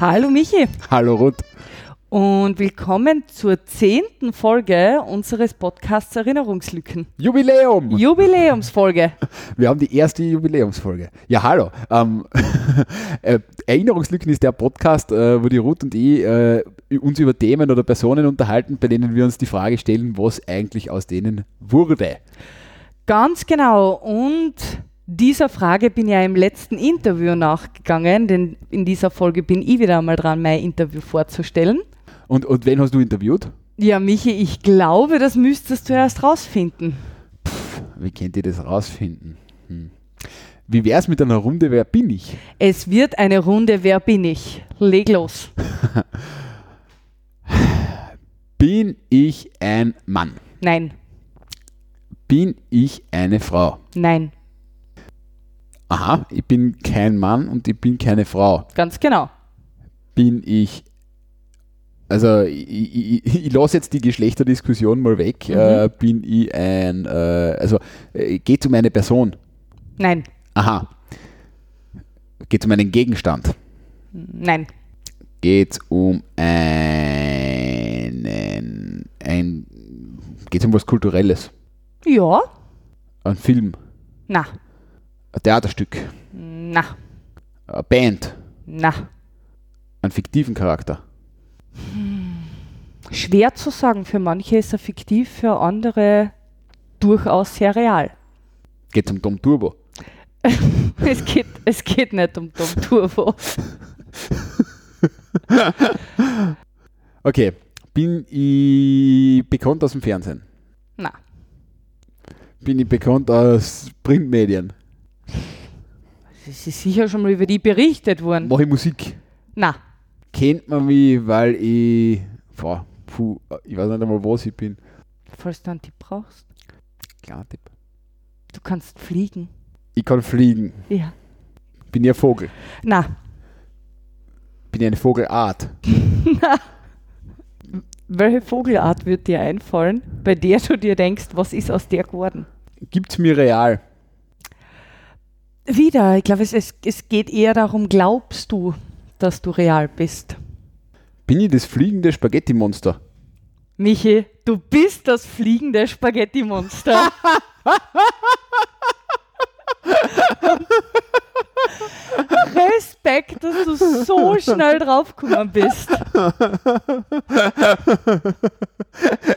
Hallo Michi Hallo Ruth. und willkommen zur zehnten Folge unseres Podcasts Erinnerungslücken. Jubiläum! Jubiläumsfolge. Wir haben die erste Jubiläumsfolge. Ja, hallo. Ähm, äh, Erinnerungslücken ist der Podcast, äh, wo die Ruth und ich äh, uns über Themen oder Personen unterhalten, bei denen wir uns die Frage stellen, was eigentlich aus denen wurde. Ganz genau. Und dieser Frage bin ich ja im letzten Interview nachgegangen, denn in dieser Folge bin ich wieder einmal dran, mein Interview vorzustellen. Und, und wen hast du interviewt? Ja, Michi, ich glaube, das müsstest du erst rausfinden. Wie könnt ihr das rausfinden? Hm. Wie wär's mit einer Runde Wer bin ich? Es wird eine Runde Wer bin ich? Leg los. Bin ich ein Mann? Nein, Bin ich eine Frau? nein, Aha, ich bin kein Mann und ich bin keine Frau. ganz genau. bin ich, also ich, ich, ich, ich lasse jetzt die Geschlechterdiskussion mal weg, Mhm. äh, bin ich ein, äh, also äh, geht es um eine Person? Nein, Aha. Geht es um einen Gegenstand? nein, Geht es um einen, ein, geht es um was Kulturelles? ja, Ein Film? na, Ein Theaterstück? na, Eine Band? na. Einen fiktiven Charakter? Schwer zu sagen. Für manche ist er fiktiv, für andere durchaus sehr real. Geht es um Tom Turbo? Es geht, es geht nicht um Tom Turbo. Okay. Bin ich bekannt aus dem Fernsehen? Na, bin ich bekannt aus Printmedien. Es ist sicher schon mal über die berichtet worden. Mache ich Musik. Na, Kennt man mich, weil ich, boah, puh, ich weiß nicht einmal, was ich bin. falls du einen Tipp brauchst. Klar, Tipp. Du kannst fliegen. Ich kann fliegen. Ja. Bin ich ein Vogel. Na, Bin ich eine Vogelart. welche Vogelart wird dir einfallen, bei der du dir denkst, was ist aus der geworden? Gibt's mir real? Wieder, ich glaube, es, es, es geht eher darum, glaubst du, dass du real bist? Bin ich das fliegende Spaghetti-Monster? Michi, du bist das fliegende Spaghetti-Monster. Respekt, dass du so schnell draufgekommen bist.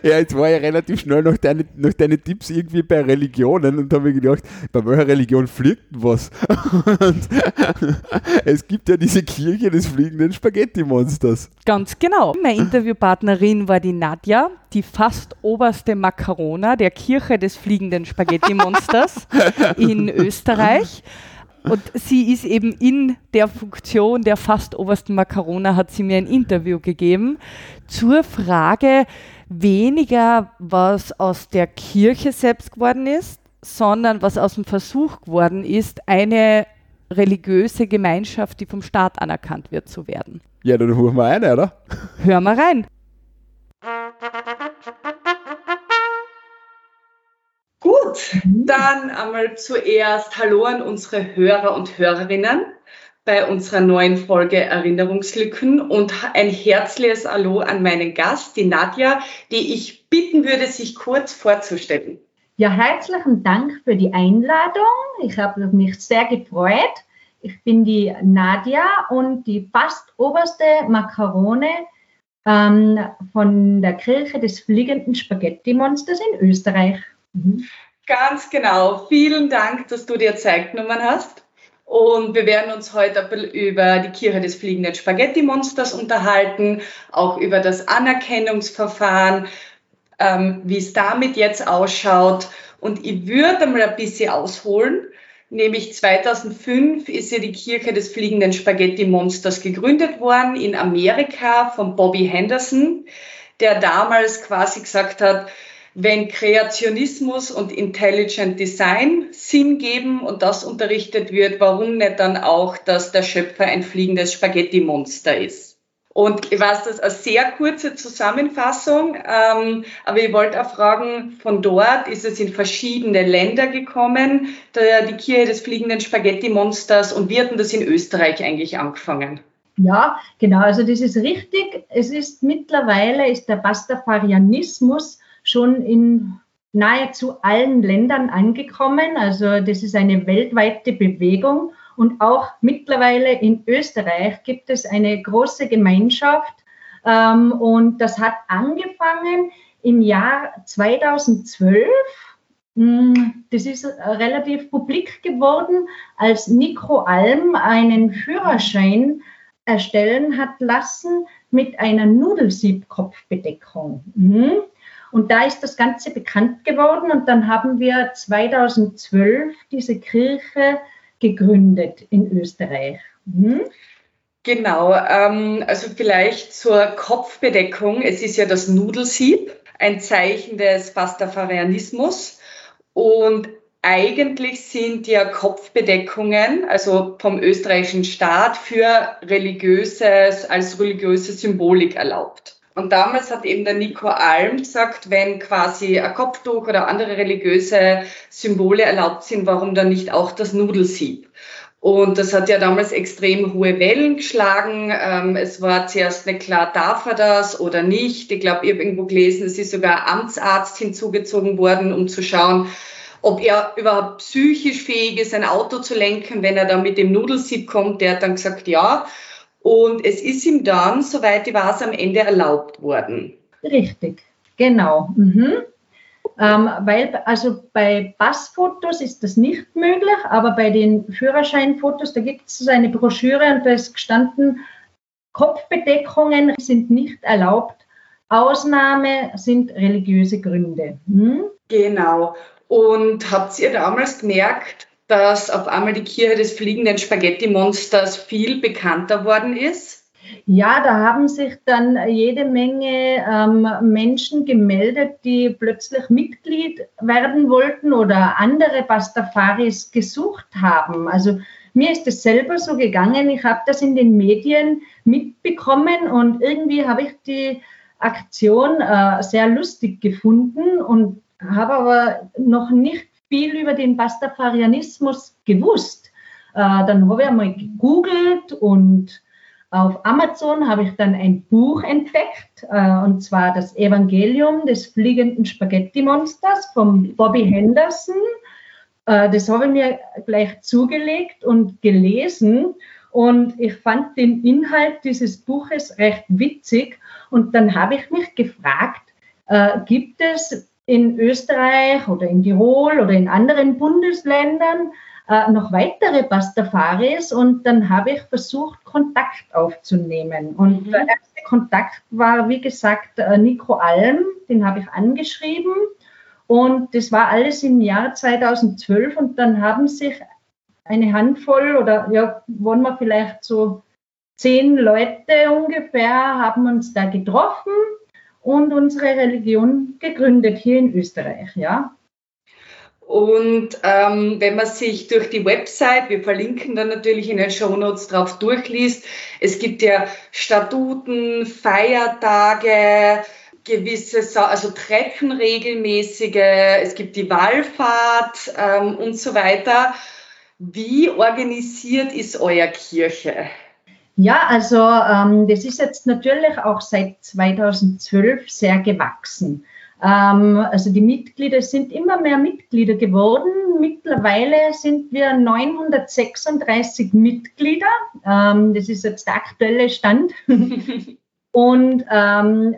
Ja, jetzt war ich relativ schnell nach deinen, nach deinen Tipps irgendwie bei Religionen und habe mir gedacht, bei welcher Religion fliegt denn was? Und es gibt ja diese Kirche des fliegenden Spaghetti-Monsters. Ganz genau. Meine Interviewpartnerin war die Nadja, die fast oberste Makarona der Kirche des fliegenden Spaghetti-Monsters in Österreich. Und sie ist eben in der Funktion der fast obersten Makarona, hat sie mir ein Interview gegeben zur Frage weniger, was aus der Kirche selbst geworden ist, sondern was aus dem Versuch geworden ist, eine religiöse Gemeinschaft, die vom Staat anerkannt wird, zu werden. Ja, dann holen wir eine, oder? Hör mal rein. Gut, dann einmal zuerst Hallo an unsere Hörer und Hörerinnen bei unserer neuen Folge Erinnerungslücken und ein herzliches Hallo an meinen Gast, die Nadja, die ich bitten würde, sich kurz vorzustellen. Ja, herzlichen Dank für die Einladung. Ich habe mich sehr gefreut. Ich bin die Nadja und die fast oberste Makarone ähm, von der Kirche des fliegenden Spaghetti-Monsters in Österreich. Mhm. Ganz genau. Vielen Dank, dass du dir Zeit genommen hast. Und wir werden uns heute über die Kirche des fliegenden Spaghetti-Monsters unterhalten, auch über das Anerkennungsverfahren, ähm, wie es damit jetzt ausschaut. Und ich würde einmal ein bisschen ausholen. Nämlich 2005 ist ja die Kirche des fliegenden Spaghetti-Monsters gegründet worden in Amerika von Bobby Henderson, der damals quasi gesagt hat, wenn Kreationismus und Intelligent Design Sinn geben und das unterrichtet wird, warum nicht dann auch, dass der Schöpfer ein fliegendes Spaghetti-Monster ist? Und ich weiß, das ist eine sehr kurze Zusammenfassung, ähm, aber ich wollte auch fragen, von dort ist es in verschiedene Länder gekommen, der, die Kirche des fliegenden Spaghetti-Monsters und wie hat denn das in Österreich eigentlich angefangen? Ja, genau, also das ist richtig. Es ist mittlerweile, ist der Pastafarianismus schon in nahezu allen Ländern angekommen. Also das ist eine weltweite Bewegung. Und auch mittlerweile in Österreich gibt es eine große Gemeinschaft. Ähm, und das hat angefangen im Jahr 2012. Hm, das ist relativ publik geworden, als Nico Alm einen Führerschein erstellen hat lassen mit einer Nudelsiebkopfbedeckung. Mhm. Und da ist das Ganze bekannt geworden und dann haben wir 2012 diese Kirche gegründet in Österreich. Mhm. Genau, ähm, also vielleicht zur Kopfbedeckung. Es ist ja das Nudelsieb, ein Zeichen des Pastafarianismus. Und eigentlich sind ja Kopfbedeckungen, also vom österreichischen Staat, für religiöses, als religiöse Symbolik erlaubt. Und damals hat eben der Nico Alm gesagt, wenn quasi ein Kopftuch oder andere religiöse Symbole erlaubt sind, warum dann nicht auch das Nudelsieb? Und das hat ja damals extrem hohe Wellen geschlagen. Ähm, es war zuerst nicht klar, darf er das oder nicht. Ich glaube, ich habe irgendwo gelesen, es ist sogar Amtsarzt hinzugezogen worden, um zu schauen, ob er überhaupt psychisch fähig ist, ein Auto zu lenken, wenn er da mit dem Nudelsieb kommt. Der hat dann gesagt, ja. Und es ist ihm dann, soweit ich weiß, am Ende erlaubt worden. Richtig, genau. Mhm. Ähm, weil, also bei Passfotos ist das nicht möglich, aber bei den Führerscheinfotos, da gibt es eine Broschüre und da ist gestanden, Kopfbedeckungen sind nicht erlaubt. Ausnahme sind religiöse Gründe. Hm? Genau. Und habt ihr damals gemerkt, dass auf einmal die Kirche des fliegenden Spaghetti-Monsters viel bekannter worden ist? Ja, da haben sich dann jede Menge ähm, Menschen gemeldet, die plötzlich Mitglied werden wollten oder andere Pastafaris gesucht haben. Also mir ist es selber so gegangen, ich habe das in den Medien mitbekommen und irgendwie habe ich die Aktion äh, sehr lustig gefunden und habe aber noch nicht viel über den Pastafarianismus gewusst. Äh, dann habe ich einmal gegoogelt und auf Amazon habe ich dann ein Buch entdeckt, äh, und zwar das Evangelium des fliegenden Spaghetti-Monsters von Bobby Henderson. Äh, das habe ich mir gleich zugelegt und gelesen. Und ich fand den Inhalt dieses Buches recht witzig. Und dann habe ich mich gefragt, äh, gibt es in Österreich oder in Tirol oder in anderen Bundesländern äh, noch weitere Pastafaris und dann habe ich versucht, Kontakt aufzunehmen. Und mhm. der erste Kontakt war, wie gesagt, äh, Nico Alm, den habe ich angeschrieben. Und das war alles im Jahr 2012 und dann haben sich eine Handvoll oder ja, wollen wir vielleicht so zehn Leute ungefähr, haben uns da getroffen und unsere Religion gegründet hier in Österreich, ja. Und ähm, wenn man sich durch die Website, wir verlinken dann natürlich in den Show Notes drauf durchliest, es gibt ja Statuten, Feiertage, gewisse, also Treffen regelmäßige, es gibt die Wallfahrt ähm, und so weiter. Wie organisiert ist euer Kirche? Ja, also ähm, das ist jetzt natürlich auch seit 2012 sehr gewachsen. Ähm, also die Mitglieder sind immer mehr Mitglieder geworden. Mittlerweile sind wir 936 Mitglieder. Ähm, das ist jetzt der aktuelle Stand. Und ähm,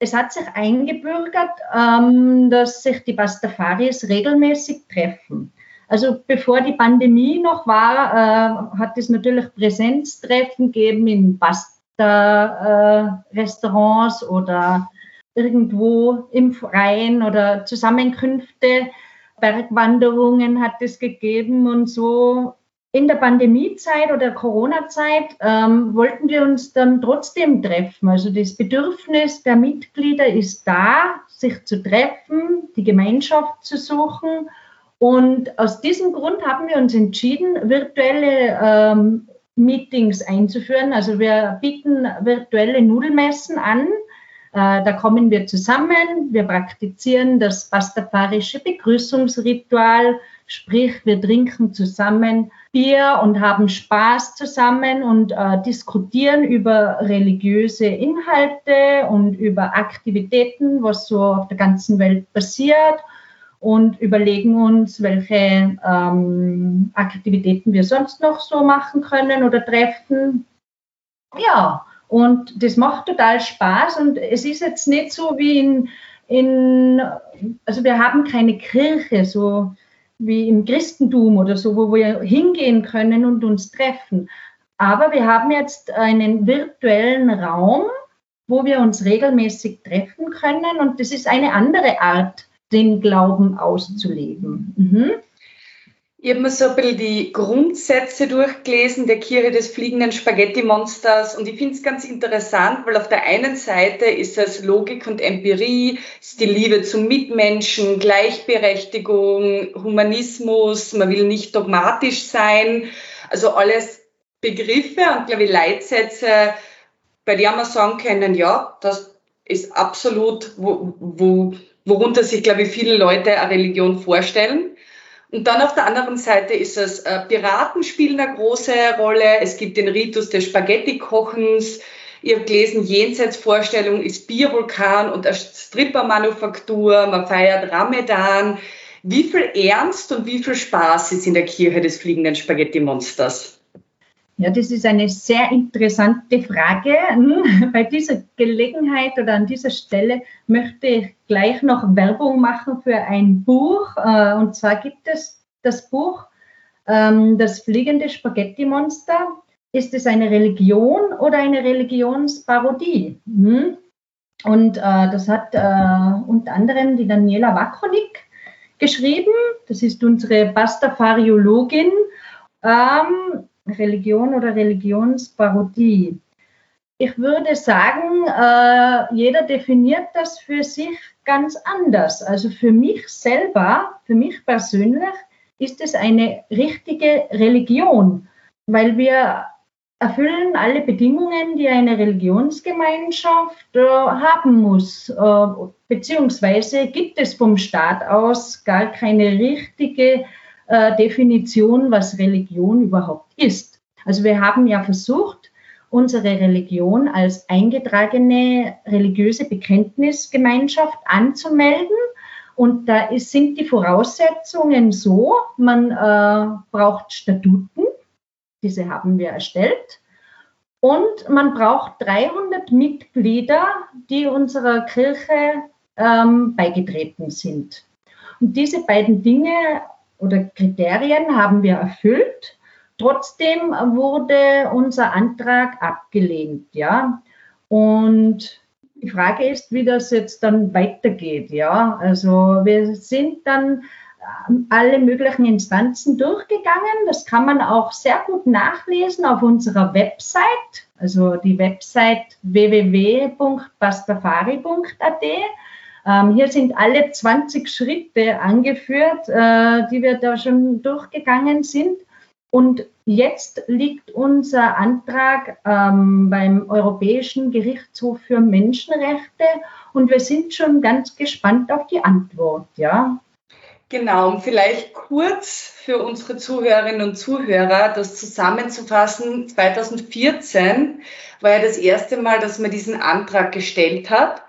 es hat sich eingebürgert, ähm, dass sich die Pastafaris regelmäßig treffen. Also bevor die Pandemie noch war, äh, hat es natürlich Präsenztreffen gegeben in Pasta-Restaurants äh, oder irgendwo im Freien oder Zusammenkünfte, Bergwanderungen hat es gegeben und so. In der Pandemiezeit oder Corona-Zeit ähm, wollten wir uns dann trotzdem treffen. Also das Bedürfnis der Mitglieder ist da, sich zu treffen, die Gemeinschaft zu suchen. Und aus diesem Grund haben wir uns entschieden, virtuelle ähm, Meetings einzuführen. Also wir bieten virtuelle Nudelmessen an. Äh, da kommen wir zusammen, wir praktizieren das pastafarische Begrüßungsritual, Sprich, wir trinken zusammen Bier und haben Spaß zusammen und äh, diskutieren über religiöse Inhalte und über Aktivitäten, was so auf der ganzen Welt passiert und überlegen uns, welche ähm, Aktivitäten wir sonst noch so machen können oder treffen. Ja, und das macht total Spaß und es ist jetzt nicht so wie in, in also wir haben keine Kirche, so wie im Christentum oder so, wo wir hingehen können und uns treffen. Aber wir haben jetzt einen virtuellen Raum, wo wir uns regelmäßig treffen können und das ist eine andere Art, den Glauben auszuleben. Mhm. Ich habe mir so ein bisschen die Grundsätze durchgelesen der Kirche des fliegenden Spaghetti-Monsters und ich finde es ganz interessant, weil auf der einen Seite ist es Logik und Empirie, ist die Liebe zum Mitmenschen, Gleichberechtigung, Humanismus, man will nicht dogmatisch sein, also alles Begriffe und glaube ich Leitsätze, bei denen man sagen können, ja, das ist absolut, wo, wo, worunter sich glaube ich viele Leute eine Religion vorstellen. Und dann auf der anderen Seite ist es, äh, Piraten spielen eine große Rolle. Es gibt den Ritus des Spaghetti-Kochens. Ich habe gelesen, Jenseitsvorstellung ist Biervulkan und eine Strippermanufaktur. Man feiert Ramadan. Wie viel Ernst und wie viel Spaß ist in der Kirche des fliegenden Spaghetti-Monsters? Ja, das ist eine sehr interessante Frage. Hm, bei dieser Gelegenheit oder an dieser Stelle möchte ich gleich noch Werbung machen für ein Buch. Äh, und zwar gibt es das Buch ähm, Das fliegende Spaghetti-Monster. Ist es eine Religion oder eine Religionsparodie? Hm? Und äh, das hat äh, unter anderem die Daniela Wakronik geschrieben. Das ist unsere Pastafariologin. Ähm, Religion oder Religionsparodie. Ich würde sagen, äh, jeder definiert das für sich ganz anders. Also für mich selber, für mich persönlich, ist es eine richtige Religion, weil wir erfüllen alle Bedingungen, die eine Religionsgemeinschaft äh, haben muss. Äh, beziehungsweise gibt es vom Staat aus gar keine richtige äh, Definition, was Religion überhaupt ist. Also wir haben ja versucht, unsere Religion als eingetragene religiöse Bekenntnisgemeinschaft anzumelden. Und da ist, sind die Voraussetzungen so, man äh, braucht Statuten, diese haben wir erstellt. Und man braucht 300 Mitglieder, die unserer Kirche ähm, beigetreten sind. Und diese beiden Dinge oder Kriterien haben wir erfüllt. Trotzdem wurde unser Antrag abgelehnt, ja. Und die Frage ist, wie das jetzt dann weitergeht, ja. Also wir sind dann ähm, alle möglichen Instanzen durchgegangen. Das kann man auch sehr gut nachlesen auf unserer Website, also die Website www.pastafari.at. Ähm, hier sind alle 20 Schritte angeführt, äh, die wir da schon durchgegangen sind. Und jetzt liegt unser Antrag ähm, beim Europäischen Gerichtshof für Menschenrechte und wir sind schon ganz gespannt auf die Antwort, ja. Genau, um vielleicht kurz für unsere Zuhörerinnen und Zuhörer das zusammenzufassen. 2014 war ja das erste Mal, dass man diesen Antrag gestellt hat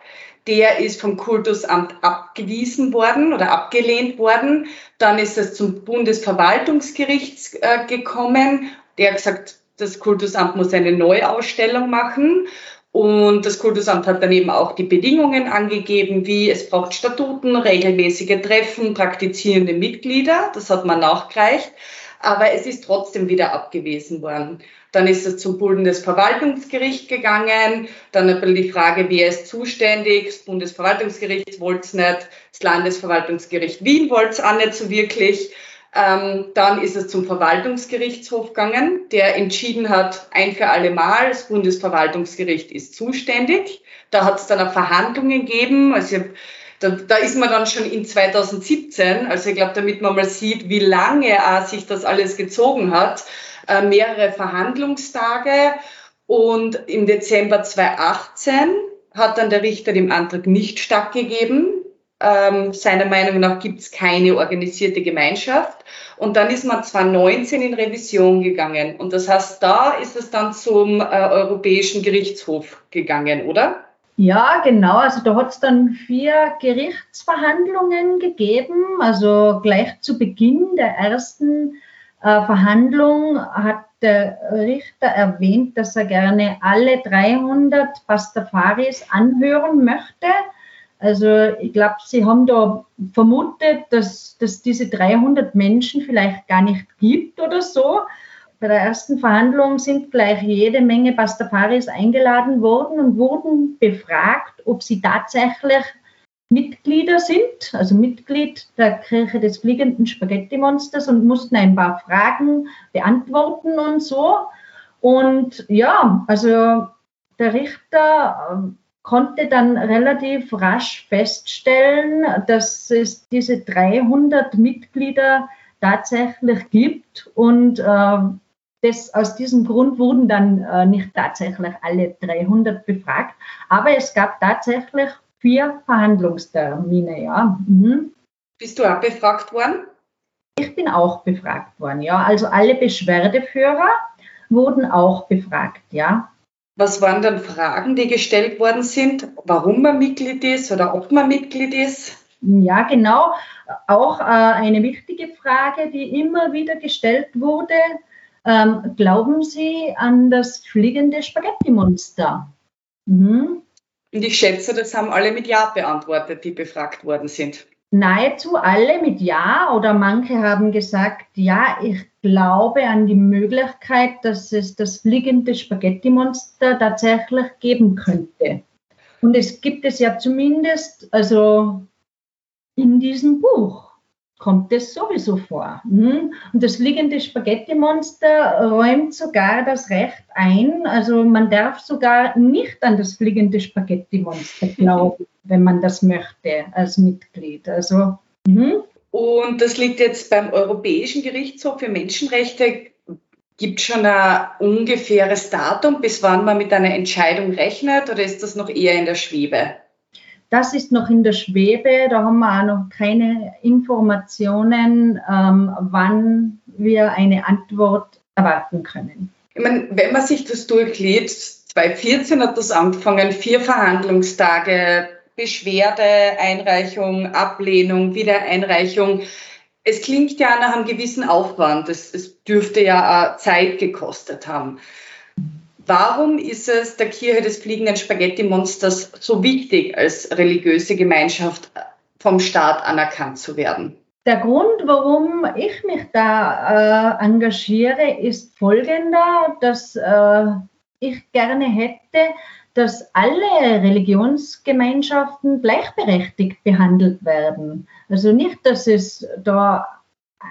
der ist vom Kultusamt abgewiesen worden oder abgelehnt worden. Dann ist es zum Bundesverwaltungsgericht äh, gekommen. Der hat gesagt, das Kultusamt muss eine Neuausstellung machen. Und das Kultusamt hat dann eben auch die Bedingungen angegeben, wie es braucht Statuten, regelmäßige Treffen, praktizierende Mitglieder. Das hat man nachgereicht. Aber es ist trotzdem wieder abgewiesen worden. Dann ist es zum Bundesverwaltungsgericht gegangen. Dann ein bisschen die Frage, wer ist zuständig? Das Bundesverwaltungsgericht wollte es nicht. Das Landesverwaltungsgericht Wien wollte es auch nicht so wirklich. Ähm, dann ist es zum Verwaltungsgerichtshof gegangen, der entschieden hat, ein für alle Mal, das Bundesverwaltungsgericht ist zuständig. Da hat es dann auch Verhandlungen gegeben. Also da, da ist man dann schon in 2017. Also ich glaube, damit man mal sieht, wie lange äh, sich das alles gezogen hat, äh, mehrere Verhandlungstage und im Dezember 2018 hat dann der Richter dem Antrag nicht stattgegeben. ähm, seiner Meinung nach gibt es keine organisierte Gemeinschaft. Und dann ist man 2019 in Revision gegangen. Und das heißt, da ist es dann zum äh, Europäischen Gerichtshof gegangen, oder? Ja, genau. Also da hat es dann vier Gerichtsverhandlungen gegeben. Also gleich zu Beginn der ersten Verhandlung hat der Richter erwähnt, dass er gerne alle 300 Pastafaris anhören möchte. Also ich glaube, Sie haben da vermutet, dass, dass diese 300 Menschen vielleicht gar nicht gibt oder so. Bei der ersten Verhandlung sind gleich jede Menge Pastafaris eingeladen worden und wurden befragt, ob sie tatsächlich Mitglieder sind, also Mitglied der Kirche des fliegenden Spaghetti-Monsters und mussten ein paar Fragen beantworten und so. Und ja, also der Richter konnte dann relativ rasch feststellen, dass es diese 300 Mitglieder tatsächlich gibt und äh, das, aus diesem Grund wurden dann äh, nicht tatsächlich alle 300 befragt, aber es gab tatsächlich vier Verhandlungstermine, ja. Mhm. Bist du auch befragt worden? Ich bin auch befragt worden, ja. Also alle Beschwerdeführer wurden auch befragt, ja. Was waren dann Fragen, die gestellt worden sind? Warum man Mitglied ist oder ob man Mitglied ist? Ja, genau. Auch äh, eine wichtige Frage, die immer wieder gestellt wurde. Ähm, glauben Sie an das fliegende Spaghetti-Monster? Mhm. Und ich schätze, das haben alle mit Ja beantwortet, die befragt worden sind nahezu alle mit Ja oder manche haben gesagt, ja, ich glaube an die Möglichkeit, dass es das fliegende Spaghetti-Monster tatsächlich geben könnte. Und es gibt es ja zumindest, also in diesem Buch kommt es sowieso vor. Hm? Und das liegende Spaghetti-Monster räumt sogar das Recht ein. Also man darf sogar nicht an das fliegende Spaghetti-Monster glauben, wenn man das möchte als Mitglied. Also, mh. Und das liegt jetzt beim Europäischen Gerichtshof für Menschenrechte. Gibt es schon ein ungefähres Datum, bis wann man mit einer Entscheidung rechnet, oder ist das noch eher in der Schwebe? Das ist noch in der Schwebe. Da haben wir auch noch keine Informationen, ähm, wann wir eine Antwort erwarten können. Ich meine, wenn man sich das durchliest, 2014 hat das angefangen, vier Verhandlungstage, Beschwerde, Einreichung, Ablehnung, Wiedereinreichung. Es klingt ja nach einem gewissen Aufwand. Es, es dürfte ja Zeit gekostet haben. Warum ist es der Kirche des fliegenden Spaghetti-Monsters so wichtig, als religiöse Gemeinschaft vom Staat anerkannt zu werden? Der Grund, warum ich mich da äh, engagiere, ist folgender, dass äh, ich gerne hätte, dass alle Religionsgemeinschaften gleichberechtigt behandelt werden. Also nicht, dass es da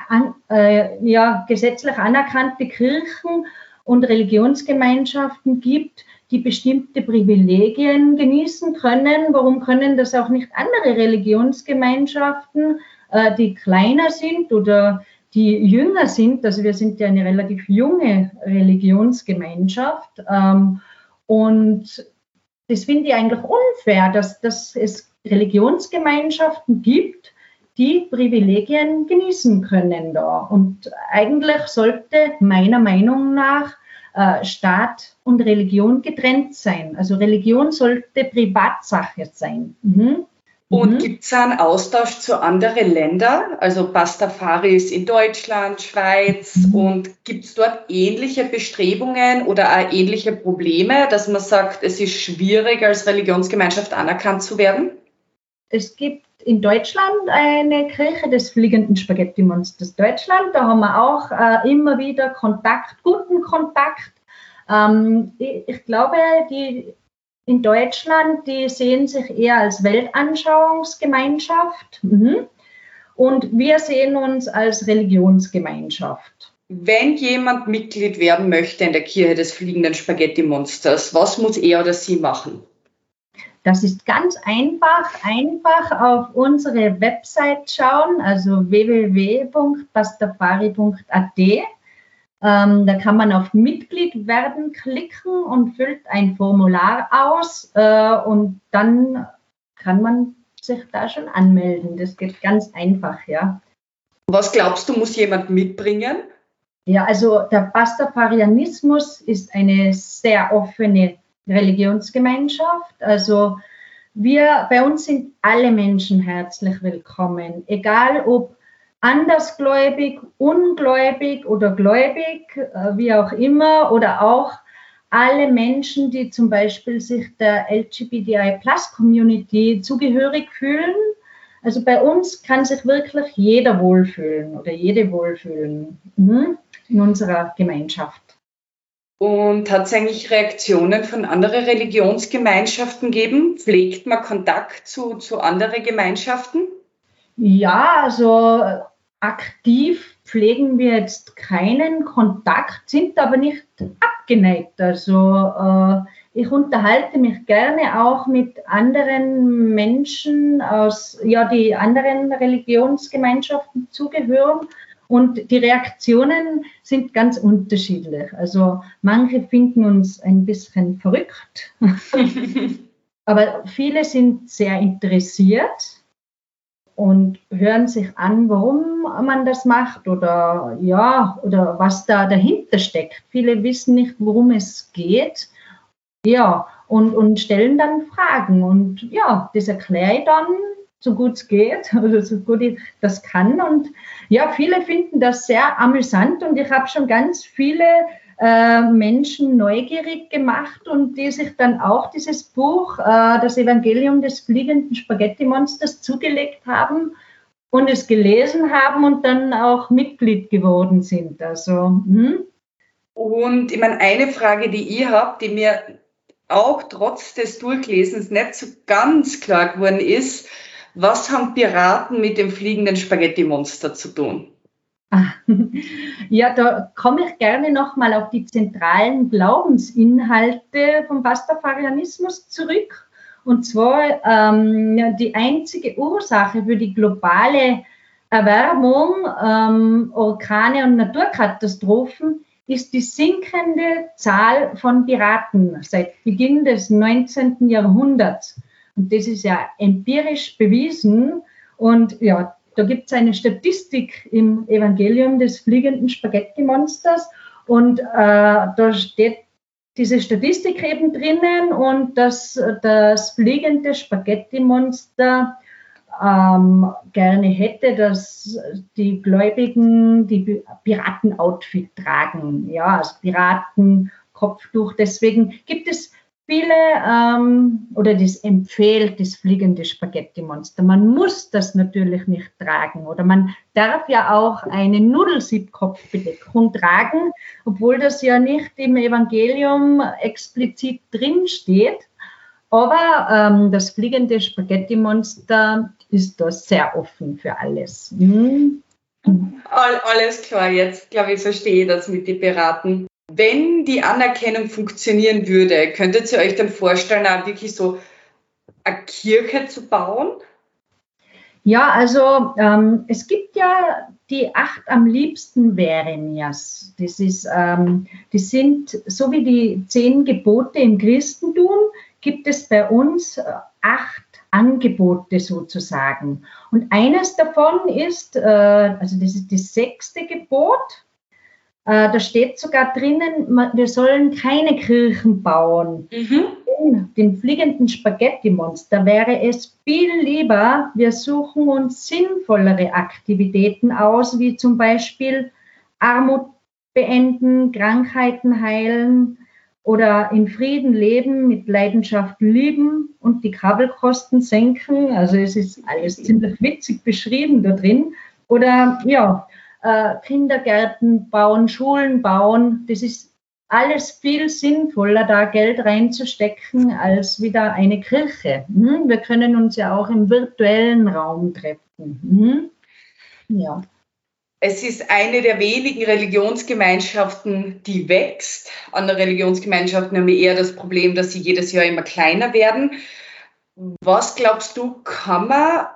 an, äh, ja, gesetzlich anerkannte Kirchen und Religionsgemeinschaften gibt, die bestimmte Privilegien genießen können. Warum können das auch nicht andere Religionsgemeinschaften, äh, die kleiner sind oder die jünger sind? Also wir sind ja eine relativ junge Religionsgemeinschaft. Ähm, und das finde ich eigentlich unfair, dass, dass es Religionsgemeinschaften gibt, die Privilegien genießen können da. Und eigentlich sollte meiner Meinung nach äh, Staat und Religion getrennt sein. Also Religion sollte Privatsache sein. Mhm. Und mhm. gibt es einen Austausch zu anderen Ländern, also Pastafaris in Deutschland, Schweiz mhm. und gibt es dort ähnliche Bestrebungen oder auch ähnliche Probleme, dass man sagt, es ist schwierig, als Religionsgemeinschaft anerkannt zu werden? Es gibt in Deutschland eine Kirche des fliegenden Spaghetti-Monsters Deutschland. Da haben wir auch äh, immer wieder Kontakt, guten Kontakt. Ähm, ich, ich, glaube, die in Deutschland, die sehen sich eher als Weltanschauungsgemeinschaft. Mhm. Und wir sehen uns als Religionsgemeinschaft. Wenn jemand Mitglied werden möchte in der Kirche des fliegenden Spaghetti-Monsters, was muss er oder sie machen? Das ist ganz einfach. Einfach auf unsere Website schauen, also www.pastafari.at. Ähm, da kann man auf Mitglied werden klicken und füllt ein Formular aus äh, und dann kann man sich da schon anmelden. Das geht ganz einfach, ja. Was glaubst du, muss jemand mitbringen? Ja, also der Pastafarianismus ist eine sehr offene Religionsgemeinschaft. Also wir, bei uns sind alle Menschen herzlich willkommen, egal ob andersgläubig, ungläubig oder gläubig, äh, wie auch immer, oder auch alle Menschen, die zum Beispiel sich der LGBTI-Plus-Community zugehörig fühlen. Also bei uns kann sich wirklich jeder wohlfühlen oder jede wohlfühlen mhm, in unserer Gemeinschaft. Und hat es eigentlich Reaktionen von anderen Religionsgemeinschaften gegeben? Pflegt man Kontakt zu, zu anderen Gemeinschaften? Ja, also aktiv pflegen wir jetzt keinen Kontakt, sind aber nicht abgeneigt. Also äh, ich unterhalte mich gerne auch mit anderen Menschen aus, ja, die anderen Religionsgemeinschaften zugehören und die Reaktionen sind ganz unterschiedlich. Also manche finden uns ein bisschen verrückt, aber viele sind sehr interessiert und hören sich an, warum man das macht oder ja, oder was da dahinter steckt. Viele wissen nicht, worum es geht. Ja, und, und stellen dann Fragen. Und ja, das erkläre ich dann so gut es geht oder so gut ich das kann. Und ja, viele finden das sehr amüsant und ich habe schon ganz viele äh, Menschen neugierig gemacht und die sich dann auch dieses Buch, äh, das Evangelium des fliegenden Spaghetti-Monsters, zugelegt haben und es gelesen haben und dann auch Mitglied geworden sind. Also, hm. Und ich meine, eine Frage, die ich habe, die mir auch trotz des Durchlesens nicht so ganz klar geworden ist, was haben Piraten mit dem fliegenden Spaghetti-Monster zu tun? Ah, ja, da komme ich gerne nochmal auf die zentralen Glaubensinhalte vom Pastafarianismus zurück. Und zwar ähm, die einzige Ursache für die globale Erwärmung, ähm, Orkane und Naturkatastrophen ist die sinkende Zahl von Piraten seit Beginn des 19. Jahrhunderts. Und das ist ja empirisch bewiesen. Und ja, da gibt es eine Statistik im Evangelium des fliegenden Spaghetti-Monsters. Und äh, da steht diese Statistik eben drinnen und dass das fliegende Spaghetti-Monster ähm, gerne hätte, dass die Gläubigen die Piraten-Outfit tragen, ja, als Piratenkopftuch. Deswegen gibt es viele ähm, oder das empfiehlt das fliegende Spaghetti-Monster. Man muss das natürlich nicht tragen oder man darf ja auch eine Nudelsiebkopfbedeckung tragen, obwohl das ja nicht im Evangelium explizit drin steht. Aber ähm, das fliegende Spaghetti-Monster ist da sehr offen für alles. Mhm. All, alles klar, jetzt glaube ich, verstehe ich das mit den Piraten. Wenn die Anerkennung funktionieren würde, könntet ihr euch dann vorstellen, auch wirklich so eine Kirche zu bauen? Ja, also ähm, es gibt ja die acht am liebsten wäre mir's. Das ist, ähm, die sind so wie die zehn Gebote im Christentum, gibt es bei uns äh, acht Angebote sozusagen. Und eines davon ist, äh, also das ist das sechste Gebot, äh, da steht sogar drinnen, wir sollen keine Kirchen bauen. Mhm. In den fliegenden Spaghetti-Monster wäre es viel lieber, wir suchen uns sinnvollere Aktivitäten aus, wie zum Beispiel Armut beenden, Krankheiten heilen oder in Frieden leben, mit Leidenschaft lieben und die Kabelkosten senken. Also es ist alles ziemlich witzig beschrieben da drin. Oder ja, äh, Kindergärten bauen, Schulen bauen. Das ist alles viel sinnvoller, da Geld reinzustecken, als wieder eine Kirche. Mhm. Wir können uns ja auch im virtuellen Raum treffen. Mhm. Ja. Es ist eine der wenigen Religionsgemeinschaften, die wächst. Andere Religionsgemeinschaften haben eher das Problem, dass sie jedes Jahr immer kleiner werden. Was glaubst du, kann man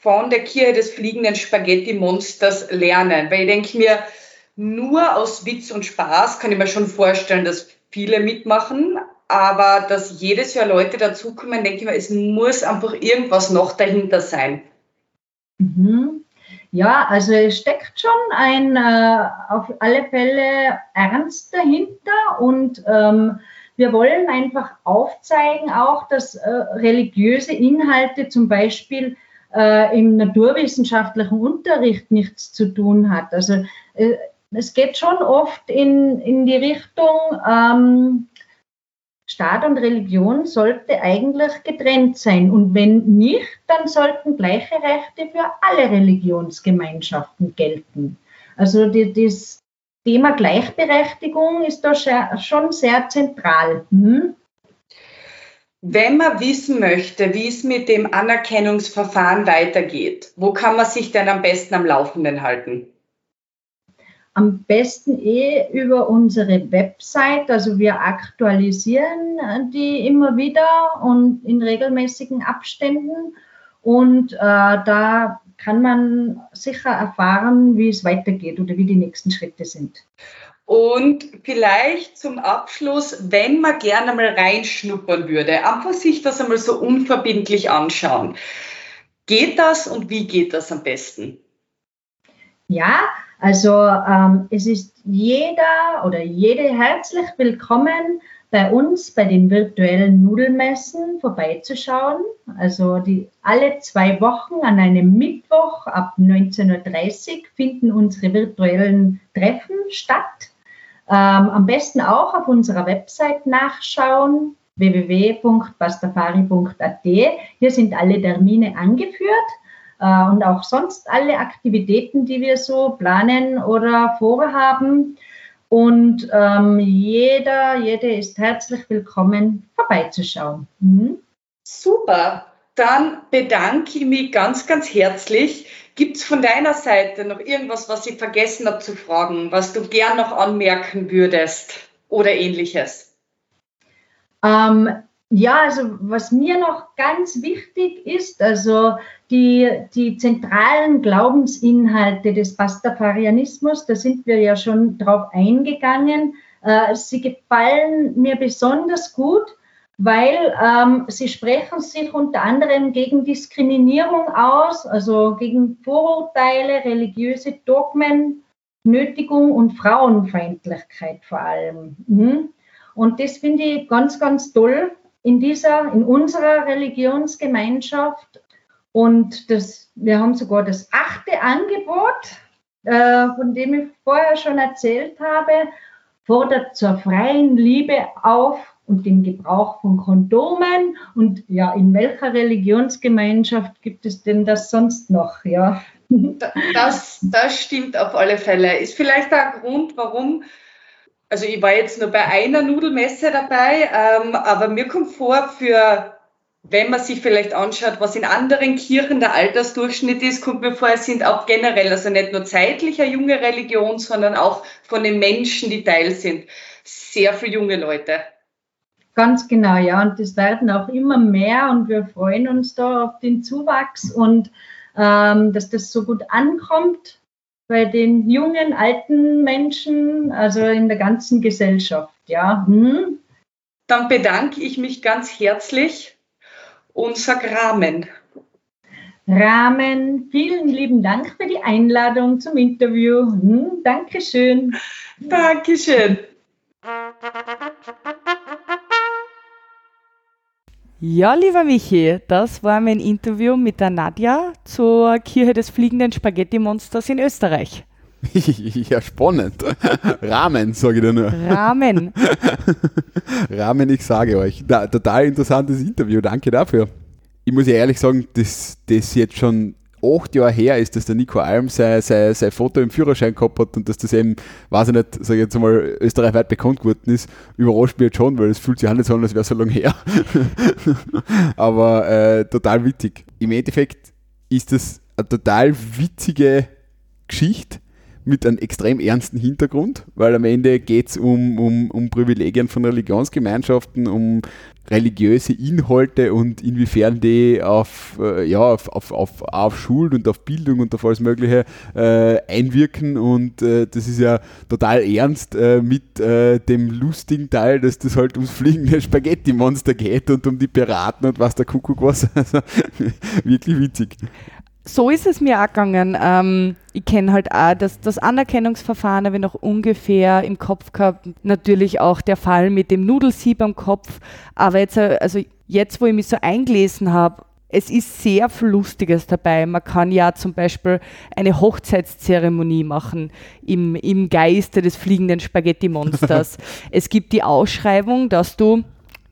von der Kirche des fliegenden Spaghetti-Monsters lernen? Weil ich denke mir, nur aus Witz und Spaß kann ich mir schon vorstellen, dass viele mitmachen. aber dass jedes Jahr Leute dazukommen, denke ich mal, es muss einfach irgendwas noch dahinter sein. Mhm. Ja, also es steckt schon ein äh, auf alle Fälle Ernst dahinter und ähm, wir wollen einfach aufzeigen auch, dass äh, religiöse Inhalte zum Beispiel äh, im naturwissenschaftlichen Unterricht nichts zu tun hat. Also äh, es geht schon oft in, in die Richtung, ähm, Staat und Religion sollte eigentlich getrennt sein. Und wenn nicht, dann sollten gleiche Rechte für alle Religionsgemeinschaften gelten. Also die, das Thema Gleichberechtigung ist da schon sehr zentral. Hm? Wenn man wissen möchte, wie es mit dem Anerkennungsverfahren weitergeht, wo kann man sich denn am besten am Laufenden halten? Am besten eh über unsere Website. Also wir aktualisieren die immer wieder und in regelmäßigen Abständen. Und äh, da kann man sicher erfahren, wie es weitergeht oder wie die nächsten Schritte sind. Und vielleicht zum Abschluss, wenn man gerne mal reinschnuppern würde, einfach sich das einmal so unverbindlich anschauen. Geht das und wie geht das am besten? Ja, also ähm, es ist jeder oder jede herzlich willkommen, bei uns bei den virtuellen Nudelmessen vorbeizuschauen. Also die, alle zwei Wochen an einem Mittwoch ab 19.30 Uhr finden unsere virtuellen Treffen statt. Ähm, am besten auch auf unserer Website nachschauen www.pastafari.at. Hier sind alle Termine angeführt äh, und auch sonst alle Aktivitäten, die wir so planen oder vorhaben. Und ähm, jeder, jede ist herzlich willkommen, vorbeizuschauen. Mhm. Super. Dann bedanke ich mich ganz, ganz herzlich. Gibt es von deiner Seite noch irgendwas, was ich vergessen habe zu fragen, was du gern noch anmerken würdest oder ähnliches? Ähm, ja, also was mir noch ganz wichtig ist, also die, die zentralen Glaubensinhalte des Pastafarianismus, da sind wir ja schon drauf eingegangen. Äh, sie gefallen mir besonders gut, weil ähm, sie sprechen sich unter anderem gegen Diskriminierung aus, also gegen Vorurteile, religiöse Dogmen, Nötigung und Frauenfeindlichkeit vor allem. Mhm. Und das finde ich ganz, ganz toll, in dieser, in unserer Religionsgemeinschaft. Und das, wir haben sogar das achte Angebot, äh, von dem ich vorher schon erzählt habe, fordert zur freien Liebe auf und den Gebrauch von Kondomen. Und ja, in welcher Religionsgemeinschaft gibt es denn das sonst noch? Ja. Das, das stimmt auf alle Fälle. Ist vielleicht ein Grund, warum also ich war jetzt nur bei einer Nudelmesse dabei, ähm, aber mir kommt vor, für wenn man sich vielleicht anschaut, was in anderen Kirchen der Altersdurchschnitt ist, kommt mir vor, es sind auch generell, also nicht nur zeitlich eine junge Religion, sondern auch von den Menschen, die Teil sind, sehr viele junge Leute. Ganz genau, ja. Und das werden auch immer mehr und wir freuen uns da auf den Zuwachs und ähm, dass das so gut ankommt bei den jungen, alten Menschen, also in der ganzen Gesellschaft. Ja. Hm. Dann bedanke ich mich ganz herzlich und sage Rahmen. Rahmen, vielen lieben Dank für die Einladung zum Interview. Hm, Dankeschön. Dankeschön. Ja, lieber Michi, das war mein Interview mit der Nadja zur Kirche des fliegenden Spaghetti-Monsters in Österreich. ja, spannend. Rahmen, sage ich dir nur. Rahmen. Rahmen, ich sage euch. Da, total interessantes Interview, danke dafür. Ich muss ja ehrlich sagen, dass das jetzt schon acht Jahre her ist, dass der Nico Alm sein, sein, sein Foto im Führerschein gehabt hat und dass das eben, weiß ich nicht, sage ich jetzt mal, österreichweit bekannt geworden ist, überrascht mich jetzt schon, weil es fühlt sich auch nicht so an, als wäre so lange her. Aber äh, total witzig. Im Endeffekt ist das eine total witzige Geschichte mit einem extrem ernsten Hintergrund, weil am Ende geht es um, um, um Privilegien von Religionsgemeinschaften, um religiöse Inhalte und inwiefern die auf, äh, ja, auf, auf, auf, auf Schuld und auf Bildung und auf alles Mögliche äh, einwirken. Und äh, das ist ja total ernst äh, mit äh, dem lustigen Teil, dass das halt ums fliegende Spaghetti-Monster geht und um die Piraten und was der Kuckuck was. Also wirklich witzig so ist es mir auch gegangen. Ähm, ich kenne halt auch das, das Anerkennungsverfahren, habe ich noch ungefähr im Kopf gehabt. Natürlich auch der Fall mit dem Nudelsieb am Kopf. Aber jetzt, äh, also jetzt, wo ich mich so eingelesen habe, es ist sehr viel Lustiges dabei. Man kann ja zum Beispiel eine Hochzeitszeremonie machen im, im Geiste des fliegenden Spaghetti-Monsters. es gibt die Ausschreibung, dass du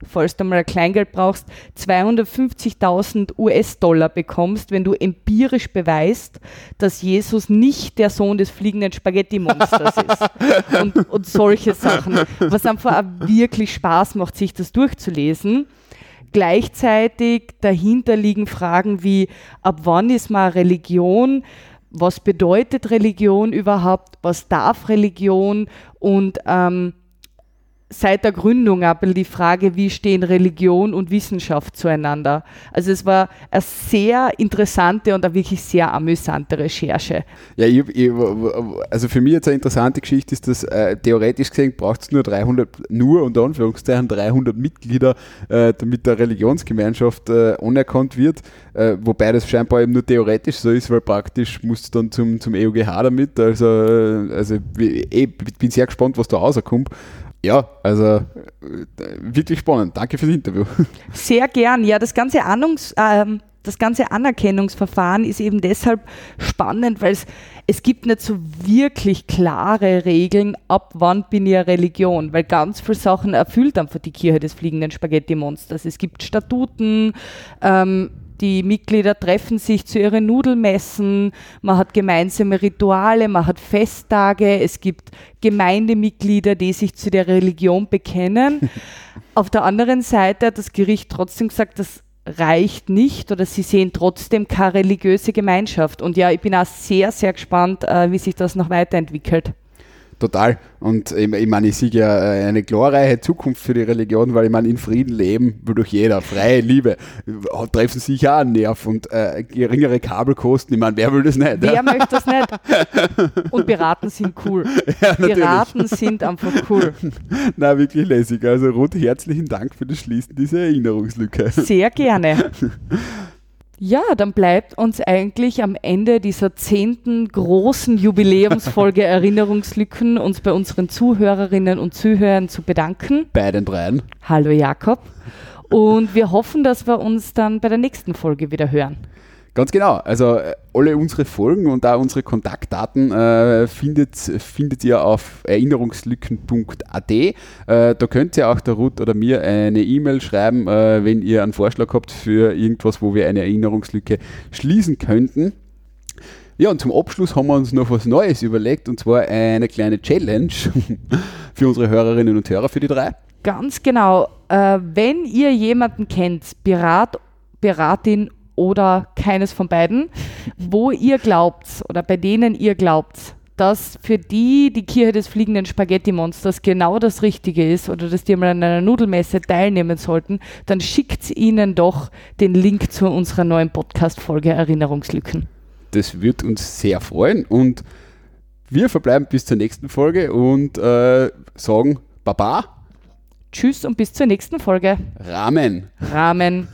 falls du mal ein Kleingeld brauchst, 250.000 US-Dollar bekommst, wenn du empirisch beweist, dass Jesus nicht der Sohn des fliegenden Spaghetti-Monsters ist. Und, und solche Sachen. Was einfach auch wirklich Spaß macht, sich das durchzulesen. Gleichzeitig dahinter liegen Fragen wie, ab wann ist mal Religion? Was bedeutet Religion überhaupt? Was darf Religion? Und ähm, seit der Gründung ein die Frage, wie stehen Religion und Wissenschaft zueinander. Also es war eine sehr interessante und eine wirklich sehr amüsante Recherche. Ja, ich, ich, also für mich jetzt eine interessante Geschichte ist, dass äh, theoretisch gesehen braucht es nur 300, nur unter Anführungszeichen 300 Mitglieder, äh, damit der Religionsgemeinschaft äh, anerkannt wird, äh, wobei das scheinbar eben nur theoretisch so ist, weil praktisch musst du dann zum, zum EUGH damit, also, äh, also ich, ich bin sehr gespannt, was da rauskommt. Ja, also äh, wirklich spannend. Danke fürs Interview. Sehr gern. Ja, das ganze, Ahnungs, äh, das ganze Anerkennungsverfahren ist eben deshalb spannend, weil es, es gibt nicht so wirklich klare Regeln, ab wann bin ich eine Religion, weil ganz viele Sachen erfüllt einfach die Kirche des fliegenden Spaghetti-Monsters. Es gibt Statuten, ähm, die Mitglieder treffen sich zu ihren Nudelmessen, man hat gemeinsame Rituale, man hat Festtage, es gibt Gemeindemitglieder, die sich zu der Religion bekennen. Auf der anderen Seite hat das Gericht trotzdem gesagt, das reicht nicht oder sie sehen trotzdem keine religiöse Gemeinschaft. Und ja, ich bin auch sehr, sehr gespannt, äh, wie sich das noch weiterentwickelt. Total. Und ich, ich meine, ich sehe ja äh, eine glorreiche Zukunft für die Religion, weil ich meine, in Frieden leben will doch jeder. Freie Liebe. Treffen sich ja einen Nerv und äh, geringere Kabelkosten. Ich meine, wer will das nicht? Wer ja? möchte das nicht? Und Beraten sind cool. Ja, Beraten sind einfach cool. Na, wirklich lässig. Also Ruth, herzlichen Dank für das Schließen dieser Erinnerungslücke. Sehr gerne. Ja, dann bleibt uns eigentlich am Ende dieser zehnten großen Jubiläumsfolge Erinnerungslücken uns bei unseren Zuhörerinnen und Zuhörern zu bedanken. Bei den dreien. Hallo Jakob. Und wir hoffen, dass wir uns dann bei der nächsten Folge wieder hören. Ganz genau. Also äh, alle unsere Folgen und auch unsere Kontaktdaten äh, findet, findet ihr auf erinnerungslücken.at. Äh, da könnt ihr auch der Ruth oder mir eine E-Mail schreiben, äh, wenn ihr einen Vorschlag habt für irgendwas, wo wir eine Erinnerungslücke schließen könnten. Ja, und zum Abschluss haben wir uns noch was Neues überlegt und zwar eine kleine Challenge für unsere Hörerinnen und Hörer, für die drei. Ganz genau. Äh, wenn ihr jemanden kennt, Pirat, Piratin oder keines von beiden, wo ihr glaubt oder bei denen ihr glaubt, dass für die die Kirche des fliegenden Spaghetti-Monsters genau das Richtige ist oder dass die mal an einer Nudelmesse teilnehmen sollten, dann schickt ihnen doch den Link zu unserer neuen Podcast-Folge Erinnerungslücken. Das wird uns sehr freuen und wir verbleiben bis zur nächsten Folge und äh, sagen Baba Tschüss und bis zur nächsten Folge. Rahmen. Rahmen.